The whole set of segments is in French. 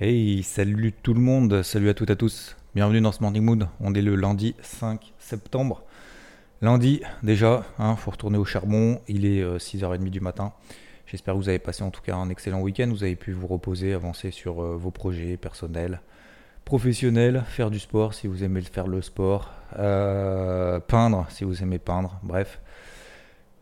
Hey, salut tout le monde, salut à toutes et à tous. Bienvenue dans ce Morning Mood. On est le lundi 5 septembre. Lundi, déjà, hein, faut retourner au charbon. Il est 6h30 du matin. J'espère que vous avez passé en tout cas un excellent week-end. Vous avez pu vous reposer, avancer sur euh, vos projets personnels, professionnels, faire du sport si vous aimez faire le sport, euh, peindre si vous aimez peindre. Bref,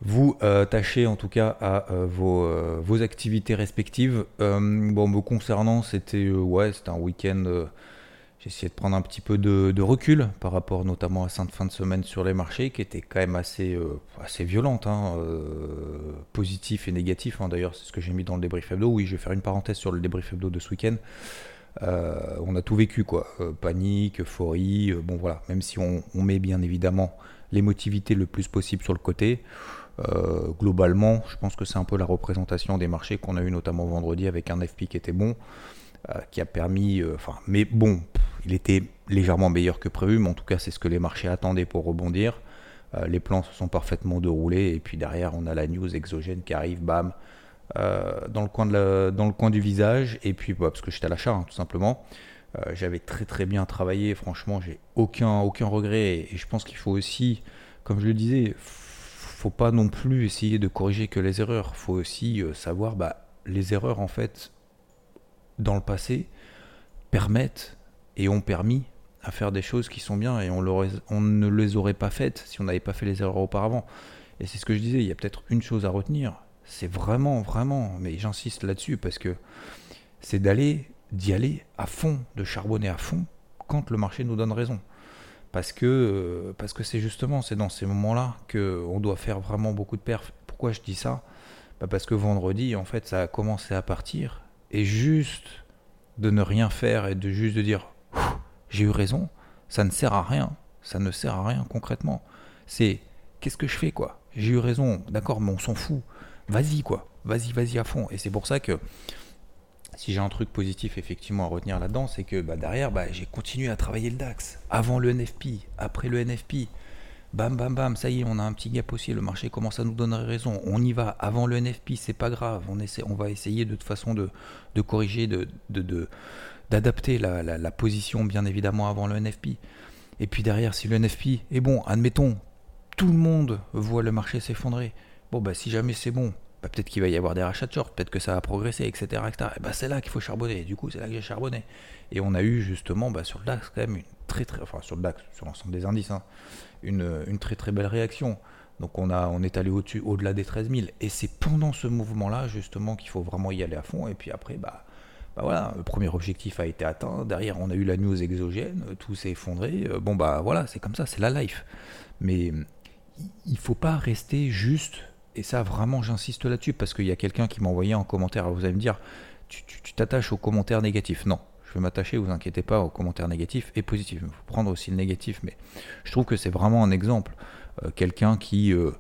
vous euh, tâchez en tout cas à vos, vos, activités respectives. bon, me concernant, c'était ouais, un week-end j'ai essayé de prendre un petit peu de, recul par rapport notamment à cette fin de semaine sur les marchés qui était quand même assez, euh, assez violente, hein, euh, positif et négatif. Hein. D'ailleurs, c'est ce que j'ai mis dans le débrief hebdo. Oui, je vais faire une parenthèse sur le débrief hebdo de ce week-end. Euh, on a tout vécu, quoi. panique, euphorie. bon, voilà. Même si on, met bien évidemment l'émotivité le plus possible sur le côté, globalement, je pense que c'est un peu la représentation des marchés qu'on a eu notamment vendredi avec un FP qui était bon. Euh, qui a permis, euh, enfin, mais bon, il était légèrement meilleur que prévu, mais en tout cas, c'est ce que les marchés attendaient pour rebondir. Euh, les plans se sont parfaitement déroulés, et puis derrière, on a la news exogène qui arrive, bam, dans, le coin de dans le coin du visage, et puis bah, parce que j'étais à l'achat, hein, tout simplement. J'avais très très bien travaillé, franchement, j'ai aucun, aucun regret, et, je pense qu'il faut aussi, comme je le disais, faut pas non plus essayer de corriger que les erreurs, faut aussi savoir, bah, les erreurs en fait, dans le passé permettent et ont permis à faire des choses qui sont bien et on, on ne les aurait pas faites si on n'avait pas fait les erreurs auparavant. Et c'est ce que je disais, il y a peut-être une chose à retenir, c'est vraiment, vraiment, mais j'insiste là-dessus parce que c'est d'aller, d'y aller à fond, de charbonner à fond quand le marché nous donne raison. Parce que euh, parce que c'est justement c'est dans ces moments-là que on doit faire vraiment beaucoup de perfs. Pourquoi je dis ça? Bah Parce que vendredi, en fait, ça a commencé à partir et juste de ne rien faire et de juste de dire j'ai eu raison, ça ne sert à rien. Ça ne sert à rien concrètement. C'est qu'est-ce que je fais quoi? J'ai eu raison, d'accord, mais on s'en fout. Vas-y quoi, vas-y, vas-y à fond. Et c'est pour ça que si j'ai un truc positif effectivement à retenir là-dedans, c'est que bah, derrière, bah, j'ai continué à travailler le DAX. Avant le NFP, après le NFP, bam bam bam, ça y est, on a un petit gap aussi, le marché commence à nous donner raison, on y va, avant le NFP, c'est pas grave, on, va essayer de toute façon de, corriger, de, d'adapter la, position bien évidemment avant le NFP. Et puis derrière, si le NFP est bon, admettons, tout le monde voit le marché s'effondrer, bon bah si jamais c'est bon, bah, peut-être qu'il va y avoir des rachats de short, peut-être que ça va progresser, etc. Et bah c'est là qu'il faut charbonner, du coup c'est là que j'ai charbonné. Et on a eu justement bah, sur le DAX quand même une très très, enfin sur le DAX, sur l'ensemble des indices, hein, une, très très belle réaction. Donc on, a, on est allé au-dessus, au-delà des 13 000. Et c'est pendant ce mouvement-là, justement, qu'il faut vraiment y aller à fond. Et puis après, bah voilà, le premier objectif a été atteint. Derrière, on a eu la news exogène, tout s'est effondré. Euh, bon, bah voilà, c'est comme ça, c'est la life. Mais il faut pas rester juste, et ça vraiment j'insiste là-dessus, parce qu'il y a quelqu'un qui m'a envoyé en commentaire, vous allez me dire, tu t'attaches aux commentaires négatifs. Non, je vais m'attacher, vous inquiétez pas, aux commentaires négatifs et positifs. Il faut prendre aussi le négatif, mais je trouve que c'est vraiment un exemple. Euh, quelqu'un qui, euh,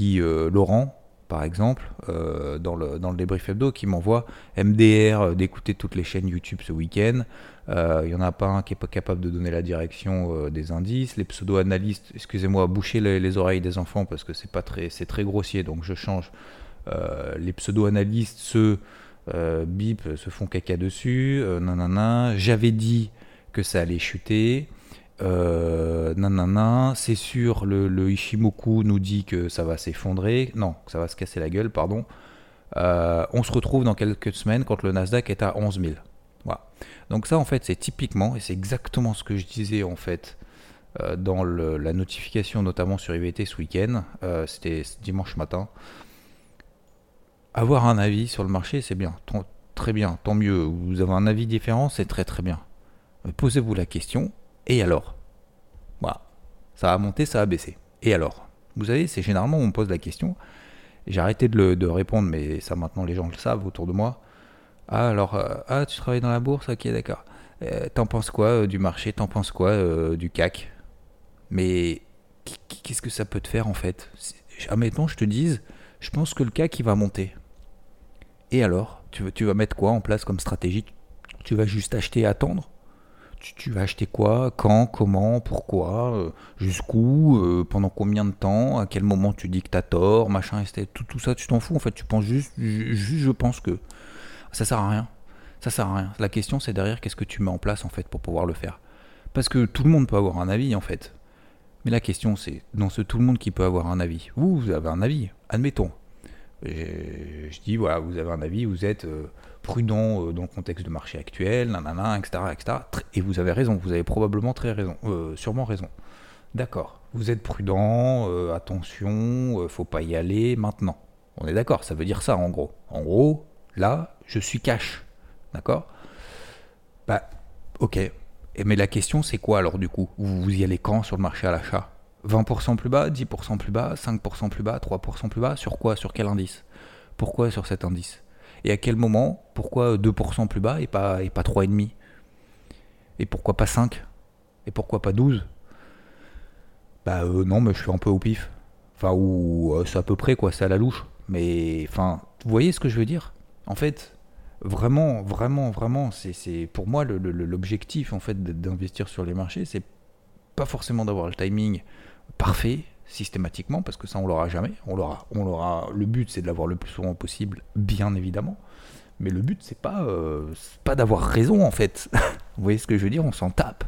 euh, Laurent, par exemple, dans, le, dans le débrief hebdo, qui m'envoie MDR d'écouter toutes les chaînes YouTube ce week-end. Il n'y en a pas un qui n'est pas capable de donner la direction des indices. Les pseudo-analystes, excusez-moi, boucher les, les, oreilles des enfants parce que c'est pas très, c'est grossier, donc je change. les pseudo-analystes, ceux euh, bip se font caca dessus, euh, nanana, j'avais dit que ça allait chuter, euh, nanana, c'est sûr, le, Ishimoku nous dit que ça va s'effondrer, non, ça va se casser la gueule, pardon. on se retrouve dans quelques semaines quand le Nasdaq est à 11 000. Voilà. Donc ça, en fait, c'est typiquement, et c'est exactement ce que je disais, en fait, dans la notification, notamment sur IVT ce week-end, c'était dimanche matin, avoir un avis sur le marché, c'est bien, très bien, tant mieux. Vous avez un avis différent, c'est très très bien. Posez-vous la question, et alors? Voilà, ça a monté, ça a baissé. Et alors? Vous savez, c'est généralement on me pose la question, J'ai arrêté de, le, de répondre, mais ça maintenant les gens le savent autour de moi. Ah, alors, euh, ah, tu travailles dans la bourse Ok, d'accord. Euh, t'en penses quoi euh, du marché? T'en penses quoi du CAC Mais qu'est-ce que ça peut te faire en fait? Admettons, je te dise, je pense que le CAC il va monter. Et alors tu, vas mettre quoi en place comme stratégie? Tu vas juste acheter et attendre? Tu, vas acheter quoi, quand, comment, pourquoi, jusqu'où, pendant combien de temps, à quel moment tu dis que t'as tort, machin. Tout, tout ça, tu t'en fous en fait. Tu penses juste, je pense que ça sert à rien. Ça sert à rien. La question, c'est derrière, qu'est-ce que tu mets en place en fait pour pouvoir le faire? Parce que tout le monde peut avoir un avis en fait. Mais la question, c'est dans ce tout le monde qui peut avoir un avis. Vous, vous avez un avis. Admettons. Je, dis, voilà, vous avez un avis, vous êtes euh, prudent euh, dans le contexte de marché actuel, nanana, etc., etc. Et vous avez raison, vous avez probablement très raison, euh, sûrement raison. D'accord, vous êtes prudent, attention, faut pas y aller maintenant. On est d'accord, ça veut dire ça en gros. En gros, là, je suis cash. D'accord? Bah, ok. Mais la question, c'est quoi alors du coup? Vous, vous y allez quand sur le marché à l'achat? 20% plus bas, 10% plus bas, 5% plus bas, 3% plus bas? Sur quoi? Sur quel indice? Pourquoi sur cet indice? Et à quel moment? Pourquoi 2% plus bas et pas, et pas 3,5 Et pourquoi pas 5 Et pourquoi pas 12 Bah euh, non, mais je suis un peu au pif. Enfin, ou euh, c'est à peu près quoi, c'est à la louche. Mais enfin, vous voyez ce que je veux dire? En fait, vraiment, vraiment, vraiment, c'est pour moi l'objectif en fait d'investir sur les marchés, c'est pas forcément d'avoir le timing parfait systématiquement parce que ça on l'aura jamais. On l'aura, on l'aura. Le but c'est de l'avoir le plus souvent possible, bien évidemment. Mais le but c'est pas, euh, pas d'avoir raison en fait. Vous voyez ce que je veux dire? On s'en tape.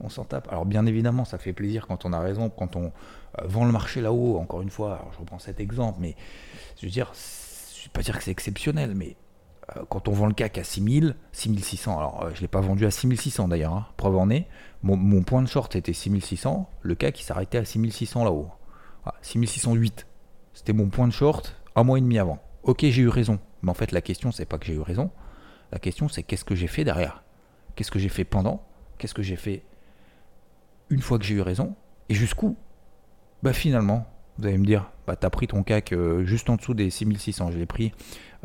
On s'en tape. Alors bien évidemment, ça fait plaisir quand on a raison, quand on euh, vend le marché là-haut. Encore une fois, je reprends cet exemple, mais je veux dire, je vais pas dire que c'est exceptionnel, mais quand on vend le CAC à 6000, 6600, alors euh, je ne l'ai pas vendu à 6600 d'ailleurs, hein, preuve en est, mon, point de short était 6600, le CAC il s'arrêtait à 6600 là-haut. 6608, c'était mon point de short un mois et demi avant. Ok, j'ai eu raison, mais en fait la question c'est pas que j'ai eu raison, la question c'est qu'est-ce que j'ai fait derrière? Qu'est-ce que j'ai fait pendant? Qu'est-ce que j'ai fait une fois que j'ai eu raison? Et jusqu'où? Bah finalement, vous allez me dire, bah t'as pris ton CAC euh, juste en dessous des 6600, je l'ai pris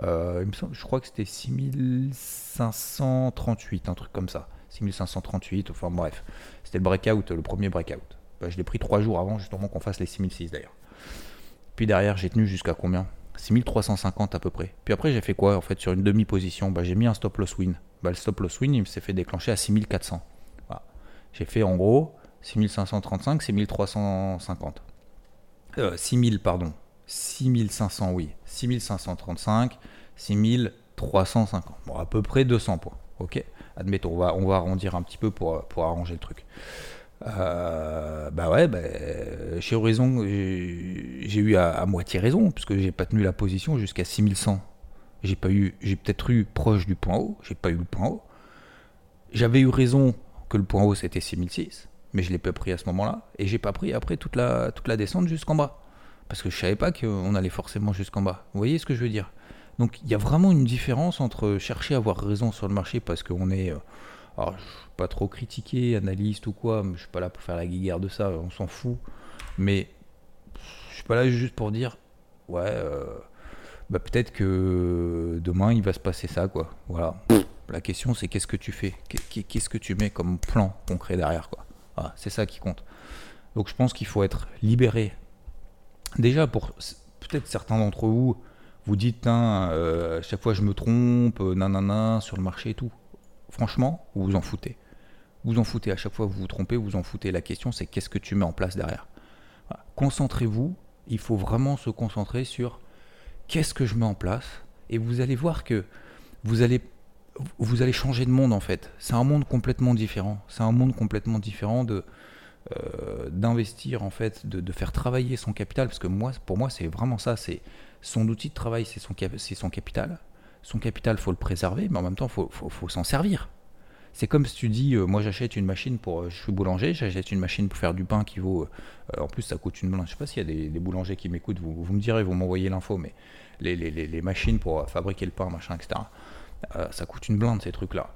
euh, je crois que c'était 6538, un truc comme ça. 6538, enfin bref. C'était le breakout, le premier breakout. Bah, je l'ai pris trois jours avant justement qu'on fasse les 6006 d'ailleurs. Puis derrière, j'ai tenu jusqu'à combien? 6350 à peu près. Puis après, j'ai fait quoi en fait sur une demi-position? Bah, J'ai mis un stop loss win. Bah, le stop loss win, il s'est fait déclencher à 6400. J'ai fait en gros 6535, 6350. Euh, 6000, pardon. 6500, oui. 6535, 6350. Bon, à peu près 200 points. Ok Admettons, on va, on va arrondir un petit peu pour, pour arranger le truc. Euh, bah ouais, bah, chez Horizon, j'ai eu à, moitié raison, puisque j'ai pas tenu la position jusqu'à 6100. J'ai pas eu, j'ai peut-être eu proche du point haut, j'ai pas eu le point haut. J'avais eu raison que le point haut c'était 6006, mais je l'ai pas pris à ce moment-là, et j'ai pas pris après toute la, toute la descente jusqu'en bas. Parce que je savais pas qu'on allait forcément jusqu'en bas. Vous voyez ce que je veux dire? Donc il y a vraiment une différence entre chercher à avoir raison sur le marché parce qu'on est. Euh, alors, je suis pas trop critiqué, analyste ou quoi, mais je suis pas là pour faire la guerre de ça, on s'en fout. Mais je suis pas là juste pour dire, ouais, euh, bah peut-être que demain il va se passer ça, quoi. Voilà. La question c'est qu'est-ce que tu fais? Qu'est-ce que tu mets comme plan concret derrière, quoi? Voilà, c'est ça qui compte. Donc je pense qu'il faut être libéré déjà pour peut-être certains d'entre vous, vous dites, hein, euh, chaque fois je me trompe, euh, nanana, sur le marché et tout. Franchement, vous vous en foutez. Vous en foutez, à chaque fois vous vous trompez, vous vous en foutez. La question c'est qu'est-ce que tu mets en place derrière? Concentrez-vous, il faut vraiment se concentrer sur qu'est-ce que je mets en place et vous allez voir que vous allez vous allez changer de monde en fait. C'est un monde complètement différent. C'est un monde complètement différent de euh, d'investir en fait, de, faire travailler son capital, parce que moi, pour moi, c'est vraiment ça. C'est son outil de travail, c'est son, capital. Son capital, faut le préserver, mais en même temps, faut, faut, s'en servir. C'est comme si tu dis, euh, moi j'achète une machine pour, euh, je suis boulanger, j'achète une machine pour faire du pain qui vaut, en plus ça coûte une blinde. Je sais pas s'il y a des, boulangers qui m'écoutent, vous, vous, me direz, vous m'envoyez l'info, mais les, les, les, machines pour fabriquer le pain, machin, etc. ça coûte une blinde ces trucs-là.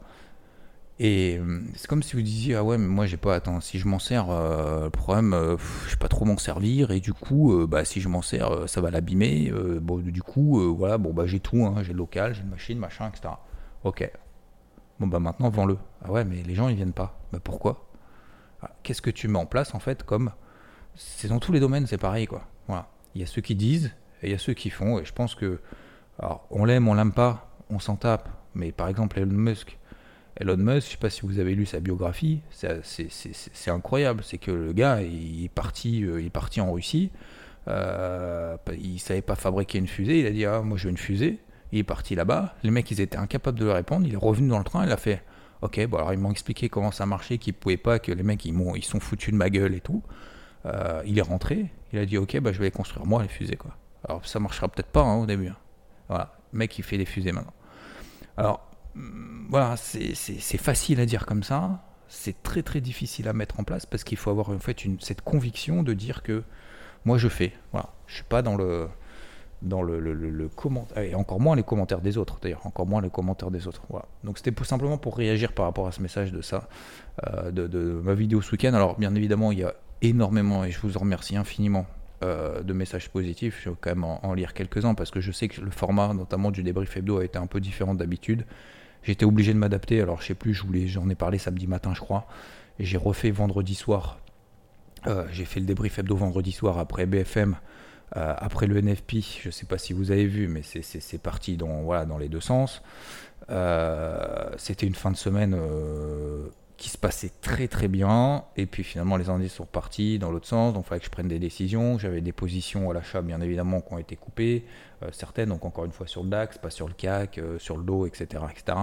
Et euh, c'est comme si vous disiez ah ouais mais moi j'ai pas attends si je m'en sers euh, le problème euh, je sais pas trop m'en servir et du coup bah si je m'en sers ça va l'abîmer bon du coup voilà bon bah j'ai tout hein, j'ai le local j'ai une machine machin etc ok. Bon bah maintenant vends-le. Ah ouais mais les gens ils viennent pas. Bah pourquoi? Ah, qu'est-ce que tu mets en place en fait comme c'est dans tous les domaines c'est pareil quoi. Voilà. Il y a ceux qui disent et il y a ceux qui font et je pense que alors on l'aime on l'aime pas on s'en tape mais par exemple Elon Musk Elon Musk, je sais pas si vous avez lu sa biographie, c'est incroyable. C'est que le gars, il est parti, euh, il est parti en Russie. Euh, il savait pas fabriquer une fusée. Il a dit ah moi je veux une fusée. Il est parti là-bas. Les mecs ils étaient incapables de le répondre. Il est revenu dans le train. Il a fait ok bon alors ils m'ont expliqué comment ça marchait, qu'ils pouvaient pas, que les mecs ils ils sont foutus de ma gueule et tout. Euh, il est rentré. Il a dit ok bah je vais les construire moi les fusées quoi. Alors ça marchera peut-être pas hein, au début. Hein. Voilà, le mec il fait des fusées maintenant. Alors voilà, c'est facile à dire comme ça. C'est très très difficile à mettre en place parce qu'il faut avoir en fait cette conviction de dire que moi je fais. Voilà, je suis pas dans le dans le, commentaire et encore moins les commentaires des autres d'ailleurs. Encore moins les commentaires des autres. Voilà. Donc c'était simplement pour réagir par rapport à ce message de ça euh, de, de, ma vidéo ce week-end. Alors bien évidemment il y a énormément et je vous en remercie infiniment euh, de messages positifs je vais quand même en, lire quelques-uns parce que je sais que le format notamment du débrief hebdo a été un peu différent d'habitude J'étais obligé de m'adapter. Alors, je sais plus, j'en ai parlé samedi matin, je crois. J'ai refait vendredi soir. Euh, j'ai fait le débrief hebdo vendredi soir après BFM, euh, après le NFP. Je ne sais pas si vous avez vu, mais c'est parti dans, voilà, dans les deux sens. C'était une fin de semaine qui se passait très très bien. Et puis finalement, les indices sont partis dans l'autre sens. Donc il fallait que je prenne des décisions. J'avais des positions à l'achat, bien évidemment, qui ont été coupées. Euh, certaines, donc encore une fois sur le DAX, pas sur le CAC, euh, sur le dos, etc. etc.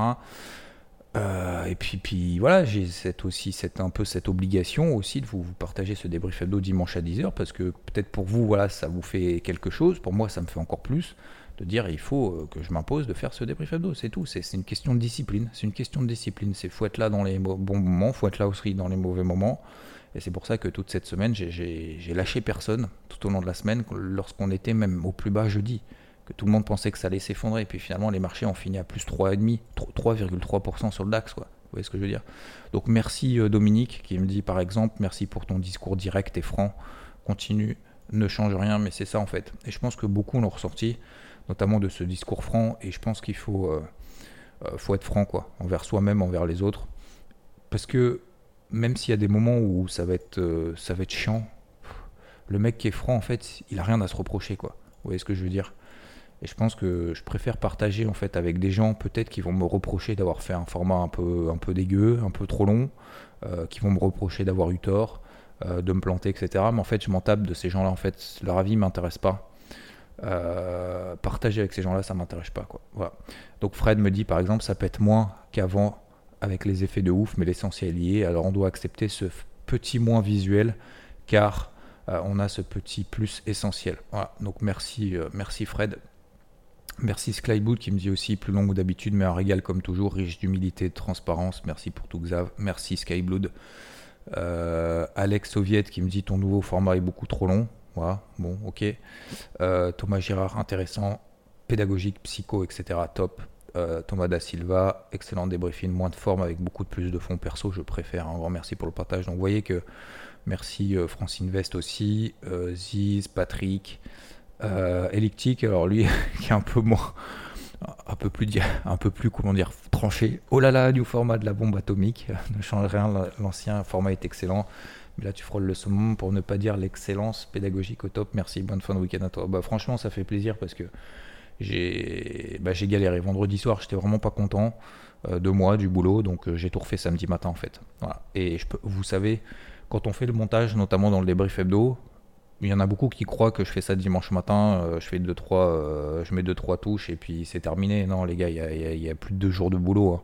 Et puis, puis voilà, j'ai cette aussi cette, un peu cette obligation aussi de vous, vous partager ce débrief hebdo dimanche à 10h parce que peut-être pour vous, voilà, ça vous fait quelque chose. Pour moi, ça me fait encore plus de dire il faut euh, que je m'impose de faire ce débrief hebdo, c'est tout. C'est une question de discipline. C'est une question de discipline. C'est faut être là dans les bons moments, faut être là aussi dans les mauvais moments. Et c'est pour ça que toute cette semaine, j'ai lâché personne tout au long de la semaine, lorsqu'on était même au plus bas jeudi, que tout le monde pensait que ça allait s'effondrer. Et puis finalement, les marchés ont fini à plus 3,5, 3,3% sur le DAX. Quoi. Vous voyez ce que je veux dire? Donc merci euh, Dominique qui me dit par exemple, merci pour ton discours direct et franc. Continue, ne change rien, mais c'est ça en fait. Et je pense que beaucoup l'ont ressorti notamment de ce discours franc. Et je pense qu'il faut, euh, euh, faut être franc, quoi, envers soi-même, envers les autres. Parce que même s'il y a des moments où ça va être, euh, ça va être chiant, le mec qui est franc, en fait, il a rien à se reprocher, quoi. Vous voyez ce que je veux dire? Et je pense que je préfère partager en fait avec des gens peut-être qui vont me reprocher d'avoir fait un format un peu, un peu dégueu, un peu trop long, qui vont me reprocher d'avoir eu tort, de me planter, etc. Mais en fait, je m'en tape de ces gens-là. En fait, leur avis m'intéresse pas. Euh, partager avec ces gens-là, ça m'intéresse pas. Quoi. Voilà. Donc Fred me dit par exemple, ça pète moins qu'avant avec les effets de ouf, mais l'essentiel est lié. Alors on doit accepter ce petit moins visuel car euh, on a ce petit plus essentiel. Voilà. Donc merci, euh, merci Fred. Merci Skyboot qui me dit aussi plus long que d'habitude, mais un régal comme toujours, riche d'humilité, de transparence. Merci pour tout Xav. Merci Skyblood. Alex Soviet qui me dit ton nouveau format est beaucoup trop long. Voilà, bon, ok. Euh, Thomas Girard, intéressant. Pédagogique, psycho, etc. Top. Euh, Thomas Da Silva, excellent débriefing, moins de forme avec beaucoup de plus de fonds perso, je préfère. Un grand merci pour le partage. Donc vous voyez que merci euh, Francine Vest aussi, Ziz, Patrick, Elliptique, alors lui qui est un peu moins, un peu plus, un peu plus comment dire, tranché. Oh là là, du format de la bombe atomique, ne change rien, l'ancien format est excellent. Mais là, tu frôles le saumon pour ne pas dire l'excellence pédagogique au top. Merci, bonne fin de week-end à toi. Bah, franchement, ça fait plaisir parce que j'ai bah, galéré. Vendredi soir, j'étais vraiment pas content euh, de moi, du boulot, donc euh, j'ai tout refait samedi matin en fait. Et je vous savez, quand on fait le montage, notamment dans le débrief hebdo, il y en a beaucoup qui croient que je fais ça dimanche matin, euh, je fais deux trois, je mets deux trois touches et puis c'est terminé. Non les gars, il y, a, plus de deux jours de boulot. Hein.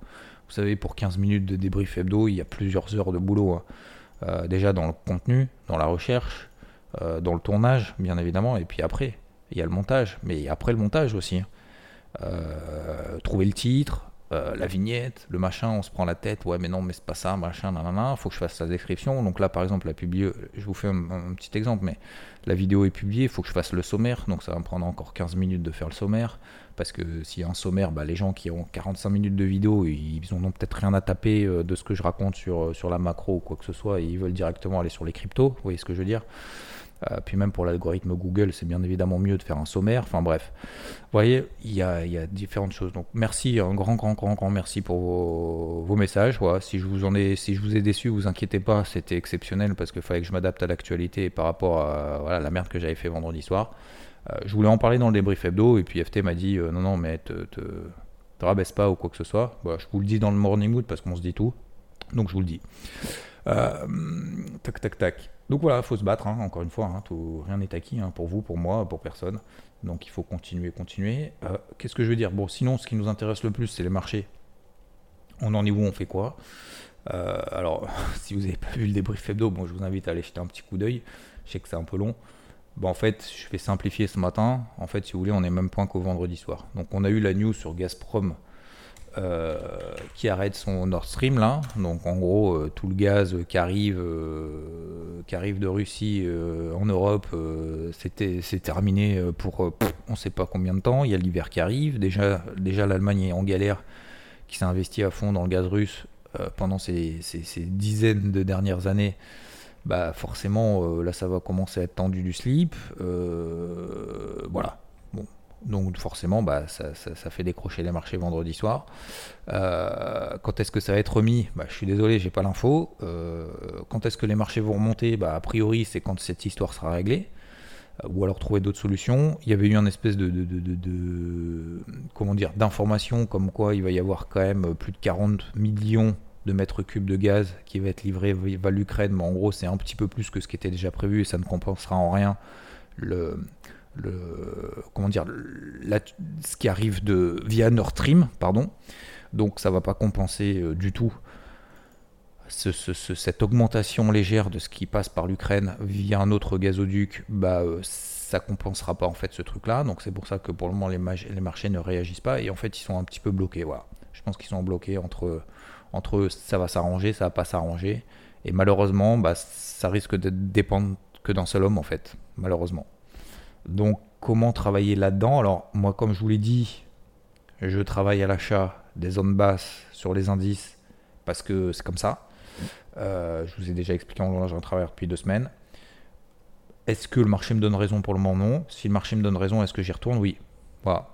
Vous savez, pour 15 minutes de débrief hebdo, il y a plusieurs heures de boulot. Hein. Euh, déjà dans le contenu, dans la recherche, euh, dans le tournage, bien évidemment, et puis après, il y a le montage, mais après le montage aussi. Hein. Euh, trouver le titre, euh, la vignette, le machin, on se prend la tête, ouais mais non mais c'est pas ça, machin, nanana, faut que je fasse la description. Donc là par exemple la publier, je vous fais un, petit exemple, mais la vidéo est publiée, faut que je fasse le sommaire, donc ça va me prendre encore 15 minutes de faire le sommaire, parce que s'il y a un sommaire, bah, les gens qui ont 45 minutes de vidéo, ils ont peut-être rien à taper euh, de ce que je raconte sur, sur la macro ou quoi que ce soit, et ils veulent directement aller sur les cryptos, vous voyez ce que je veux dire euh, puis même pour l'algorithme Google, c'est bien évidemment mieux de faire un sommaire. Enfin bref, vous voyez, il y a, différentes choses. Donc merci, un grand, grand, grand, grand merci pour vos, messages. Si je vous en ai, si je vous ai déçu, vous inquiétez pas, c'était exceptionnel parce qu'il fallait que je m'adapte à l'actualité par rapport à la merde que j'avais fait vendredi soir. Euh, je voulais en parler dans le débrief hebdo et puis FT m'a dit euh, non, non, mais te, te, te, rabaisse pas ou quoi que ce soit. je vous le dis dans le morning mood parce qu'on se dit tout. Donc je vous le dis. tac, tac, tac. Donc voilà, il faut se battre, hein, encore une fois, hein, rien n'est acquis hein, pour vous, pour moi, pour personne. Donc il faut continuer, continuer. Euh, qu'est-ce que je veux dire? Bon, sinon, ce qui nous intéresse le plus, c'est les marchés. On en est où On fait quoi? Euh, Alors, si vous n'avez pas vu le débrief hebdo, bon, je vous invite à aller jeter un petit coup d'œil. Je sais que c'est un peu long. Bon, en fait, je vais simplifier ce matin. En fait, si vous voulez, on est même point qu'au vendredi soir. Donc on a eu la news sur Gazprom euh, qui arrête son Nord Stream là. Donc en gros, euh, tout le gaz qui arrive, euh, qui arrive de Russie en Europe, c'était c'est terminé pour on sait pas combien de temps. Il y a l'hiver qui arrive. Déjà, déjà l'Allemagne est en galère, qui s'est investi à fond dans le gaz russe pendant ces, ces, dizaines de dernières années. Bah forcément, là ça va commencer à être tendu du slip. voilà. Donc forcément, bah, ça, fait décrocher les marchés vendredi soir. Euh, quand est-ce que ça va être remis? Bah, Je suis désolé, j'ai pas l'info. Euh, quand est-ce que les marchés vont remonter? Bah, A priori, c'est quand cette histoire sera réglée. Euh, ou alors trouver d'autres solutions. Il y avait eu un espèce de, comment dire d'information comme quoi il va y avoir quand même plus de 40 millions de mètres cubes de gaz qui va être livré à l'Ukraine. Mais en gros, c'est un petit peu plus que ce qui était déjà prévu et ça ne compensera en rien le le comment dire ce qui arrive de via Nord Stream pardon. Donc ça va pas compenser euh, du tout cette augmentation légère de ce qui passe par l'Ukraine via un autre gazoduc. Bah euh, ça compensera pas en fait ce truc là donc c'est pour ça que pour le moment les, les, marchés ne réagissent pas. Et en fait ils sont un petit peu bloqués voilà. Je pense qu'ils sont bloqués entre entre ça va s'arranger ça va pas s'arranger. Et malheureusement bah, ça risque de dépendre que d'un seul homme en fait. Malheureusement donc comment travailler là-dedans? Alors moi comme je vous l'ai dit, je travaille à l'achat des zones basses sur les indices parce que c'est comme ça. Euh, je vous ai déjà expliqué en j'en travaille depuis deux semaines. Est-ce que le marché me donne raison? Pour le moment Non. Si le marché me donne raison, est-ce que j'y retourne? Oui. Voilà.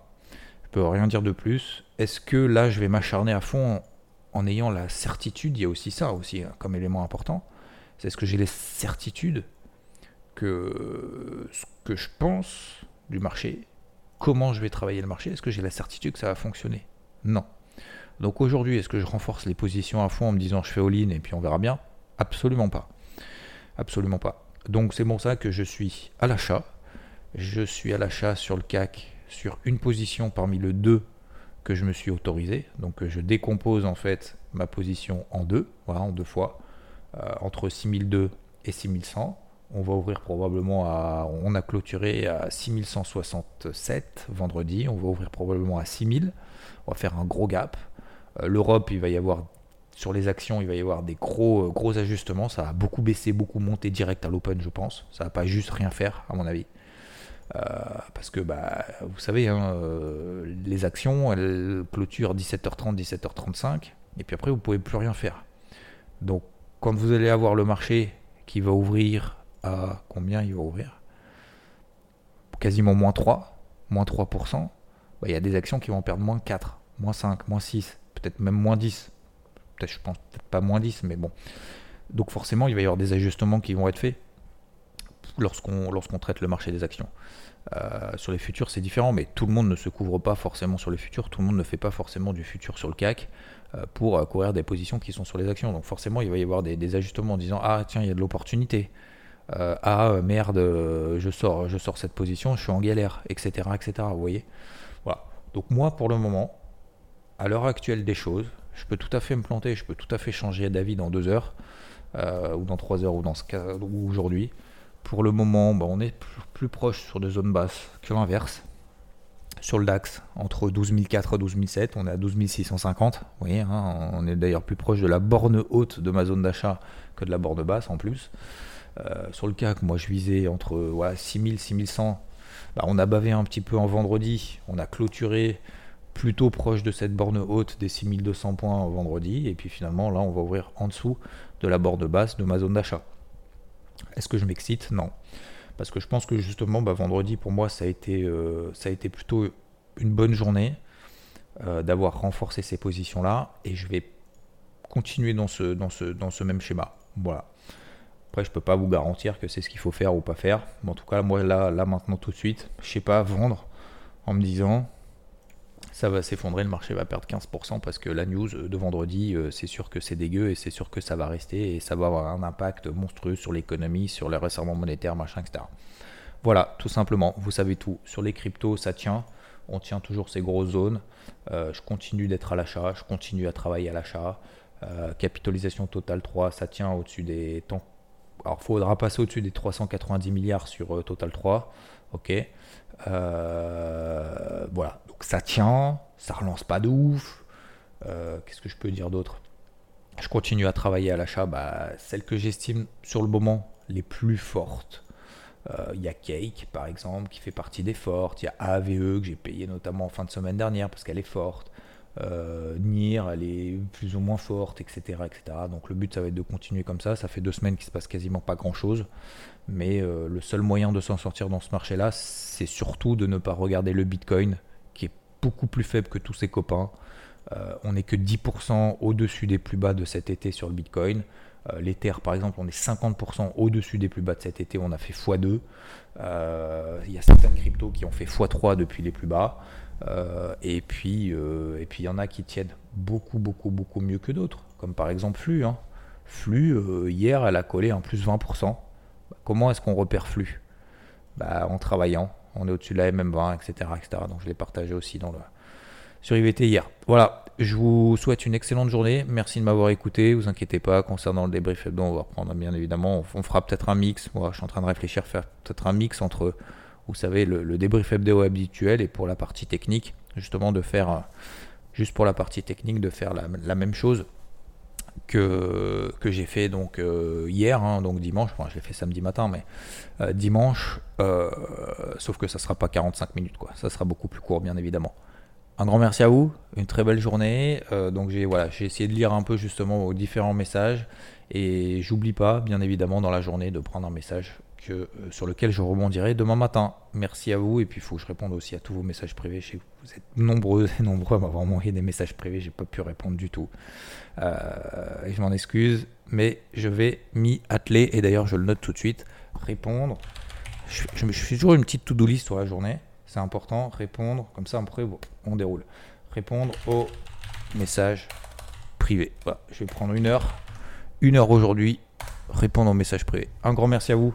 Je peux rien dire de plus. Est-ce que là, je vais m'acharner à fond en, ayant la certitude? Il y a aussi ça aussi hein, comme élément important. C'est ce que j'ai les certitudes? Que ce que je pense du marché, comment je vais travailler le marché, est-ce que j'ai la certitude que ça va fonctionner? Non. Donc aujourd'hui, est-ce que je renforce les positions à fond en me disant je fais all-in et puis on verra bien? Absolument pas. Absolument pas. Donc c'est pour ça que je suis à l'achat. Je suis à l'achat sur le CAC sur une position parmi le deux que je me suis autorisé. Donc je décompose en fait ma position en deux, voilà, en deux fois, euh, entre 6002 et 6100. On va ouvrir probablement à. On a clôturé à 6167 vendredi. On va ouvrir probablement à 6000. On va faire un gros gap. Euh, L'Europe, il va y avoir. Sur les actions, il va y avoir des gros, euh, gros ajustements. Ça va beaucoup baisser, beaucoup monter direct à l'open, je pense. Ça va pas juste rien faire, à mon avis. Euh, parce que bah, vous savez, hein, les actions, elles clôturent 17h30, 17h35, et puis après, vous pouvez plus rien faire. Donc, quand vous allez avoir le marché qui va ouvrir combien il va ouvrir Quasiment moins 3, moins 3%. Bah, il y a des actions qui vont perdre moins 4, moins 5, moins 6, peut-être même moins 10. Peut-être, je pense peut-être pas moins 10, mais bon. Donc forcément, il va y avoir des ajustements qui vont être faits lorsqu'on traite le marché des actions. Euh, sur les futurs, c'est différent, mais tout le monde ne se couvre pas forcément sur les futurs, tout le monde ne fait pas forcément du futur sur le CAC euh, pour euh, courir des positions qui sont sur les actions. Donc forcément, il va y avoir des ajustements en disant ah tiens, il y a de l'opportunité. Euh, ah merde, euh, je sors, je sors cette position, je suis en galère, etc., etc. Vous voyez Voilà. Donc moi, pour le moment, à l'heure actuelle des choses, je peux tout à fait me planter, je peux tout à fait changer d'avis dans deux heures, euh, ou dans trois heures, ou dans ce cas, ou aujourd'hui. Pour le moment, bah, on est plus, proche sur des zones basses que l'inverse. sur le DAX entre 12 400 et 12 700. On est à 12 650. Vous voyez, hein, on est d'ailleurs plus proche de la borne haute de ma zone d'achat que de la borne basse en plus. Euh, sur le CAC, moi je visais entre voilà, 6000 6100. Bah, on a bavé un petit peu en vendredi. On a clôturé plutôt proche de cette borne haute des 6200 points en vendredi. Et puis finalement, là, on va ouvrir en dessous de la borne basse de ma zone d'achat. Est-ce que je m'excite? Non parce que je pense que justement bah, vendredi pour moi ça a été, euh, ça a été plutôt une bonne journée euh, d'avoir renforcé ces positions là et je vais continuer dans ce, dans ce, dans ce même schéma. Voilà. Après je peux pas vous garantir que c'est ce qu'il faut faire ou pas faire. Mais en tout cas moi là, là maintenant tout de suite, je sais pas vendre en me disant ça va s'effondrer, le marché va perdre 15% parce que la news de vendredi, euh, c'est sûr que c'est dégueu et c'est sûr que ça va rester et ça va avoir un impact monstrueux sur l'économie, sur les resserrements monétaires, machin, etc. Voilà, tout simplement, vous savez tout. Sur les cryptos, ça tient. On tient toujours ces grosses zones. Euh, je continue d'être à l'achat, je continue à travailler à l'achat. Euh, capitalisation totale 3, ça tient au-dessus des temps. Alors, faudra passer au-dessus des 390 milliards sur Total 3. Ok. voilà, ça tient, ça relance pas de ouf. Euh, qu'est-ce que je peux dire d'autre? Je continue à travailler à l'achat. Bah, celles que j'estime sur le moment les plus fortes. Euh, il y a Cake par exemple qui fait partie des fortes. Il y a AVE que j'ai payé notamment en fin de semaine dernière parce qu'elle est forte. Euh, NIR, elle est plus ou moins forte, etc., etc. Donc le but, ça va être de continuer comme ça. Ça fait deux semaines qu'il se passe quasiment pas grand-chose. Mais le seul moyen de s'en sortir dans ce marché-là, c'est surtout de ne pas regarder le Bitcoin beaucoup plus faible que tous ses copains. Euh, on n'est que 10% au-dessus des plus bas de cet été sur le Bitcoin. Euh, L'Ether, par exemple, on est 50% au-dessus des plus bas de cet été, on a fait x2. Euh, il y a certaines cryptos qui ont fait x3 depuis les plus bas. Et puis, et puis il y en a qui tiennent beaucoup, beaucoup, beaucoup mieux que d'autres, comme par exemple Flux. Hein. Flux, hier, elle a collé en plus 20%. comment est-ce qu'on repère Flux bah, En travaillant, on est au-dessus de la MM20, etc., etc. Donc je l'ai partagé aussi dans le, sur IVT hier. Voilà, je vous souhaite une excellente journée. Merci de m'avoir écouté. Vous inquiétez pas, concernant le débrief hebdo, on va reprendre bien évidemment. On fera peut-être un mix. Moi, je suis en train de réfléchir, faire peut-être un mix entre, vous savez, le, débrief hebdo habituel et pour la partie technique, justement de faire, juste pour la partie technique, de faire la même chose que, j'ai fait donc euh, hier, hein, donc dimanche, enfin, je l'ai fait samedi matin, mais euh, dimanche, euh, sauf que ça sera pas 45 minutes. Ça sera beaucoup plus court, bien évidemment. Un grand merci à vous, une très belle journée. donc j'ai voilà, j'ai essayé de lire un peu justement vos différents messages et j'oublie pas, bien évidemment, dans la journée de prendre un message euh, sur lequel je rebondirai demain matin. Merci à vous et puis il faut que je réponde aussi à tous vos messages privés. Je vous êtes nombreux et nombreux à m'avoir envoyé des messages privés, j'ai pas pu répondre du tout. Euh, et je m'en excuse, mais je vais m'y atteler et d'ailleurs je le note tout de suite. Répondre. Je, je, fais toujours une petite to-do list sur la journée, c'est important. Répondre, comme ça après on déroule. Répondre aux messages privés. Voilà, je vais prendre une heure, une heure aujourd'hui répondre aux messages privés. Un grand merci à vous,